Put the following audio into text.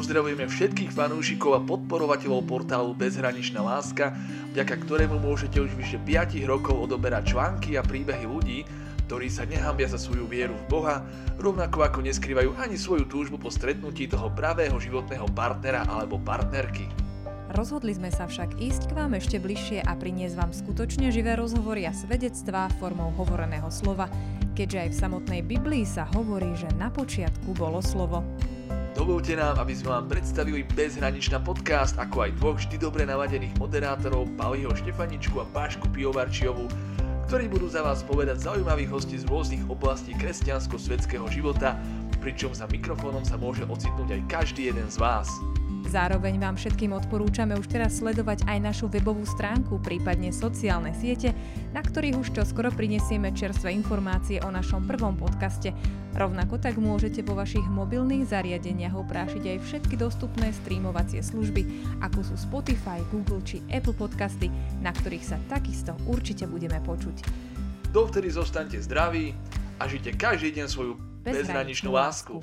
Pozdravujeme všetkých fanúšikov a podporovateľov portálu Bezhraničná láska, vďaka ktorému môžete už vyše 5 rokov odoberať články a príbehy ľudí, ktorí sa nehambia za svoju vieru v Boha, rovnako ako neskrývajú ani svoju túžbu po stretnutí toho pravého životného partnera alebo partnerky. Rozhodli sme sa však ísť k vám ešte bližšie a priniesť vám skutočne živé rozhovory a svedectvá formou hovoreného slova, keďže aj v samotnej Biblii sa hovorí, že na počiatku bolo slovo. Dovolte nám, aby sme vám predstavili Bezhraničná podcast, ako aj dvoch vždy dobre naladených moderátorov Paliho Štefaničku a Pášku Pijovarčiovu, ktorí budú za vás povedať zaujímavých hostí z rôznych oblastí kresťansko-svetského života, pričom za mikrofónom sa môže ocitnúť aj každý jeden z vás. Zároveň vám všetkým odporúčame už teraz sledovať aj našu webovú stránku, prípadne sociálne siete, na ktorých už čoskoro prinesieme čerstvé informácie o našom prvom podcaste. Rovnako tak môžete vo vašich mobilných zariadeniach oprášiť aj všetky dostupné streamovacie služby, ako sú Spotify, Google či Apple podcasty, na ktorých sa takisto určite budeme počuť. Dovtedy zostaňte zdraví a žite každý deň svoju bezhraničnú lásku.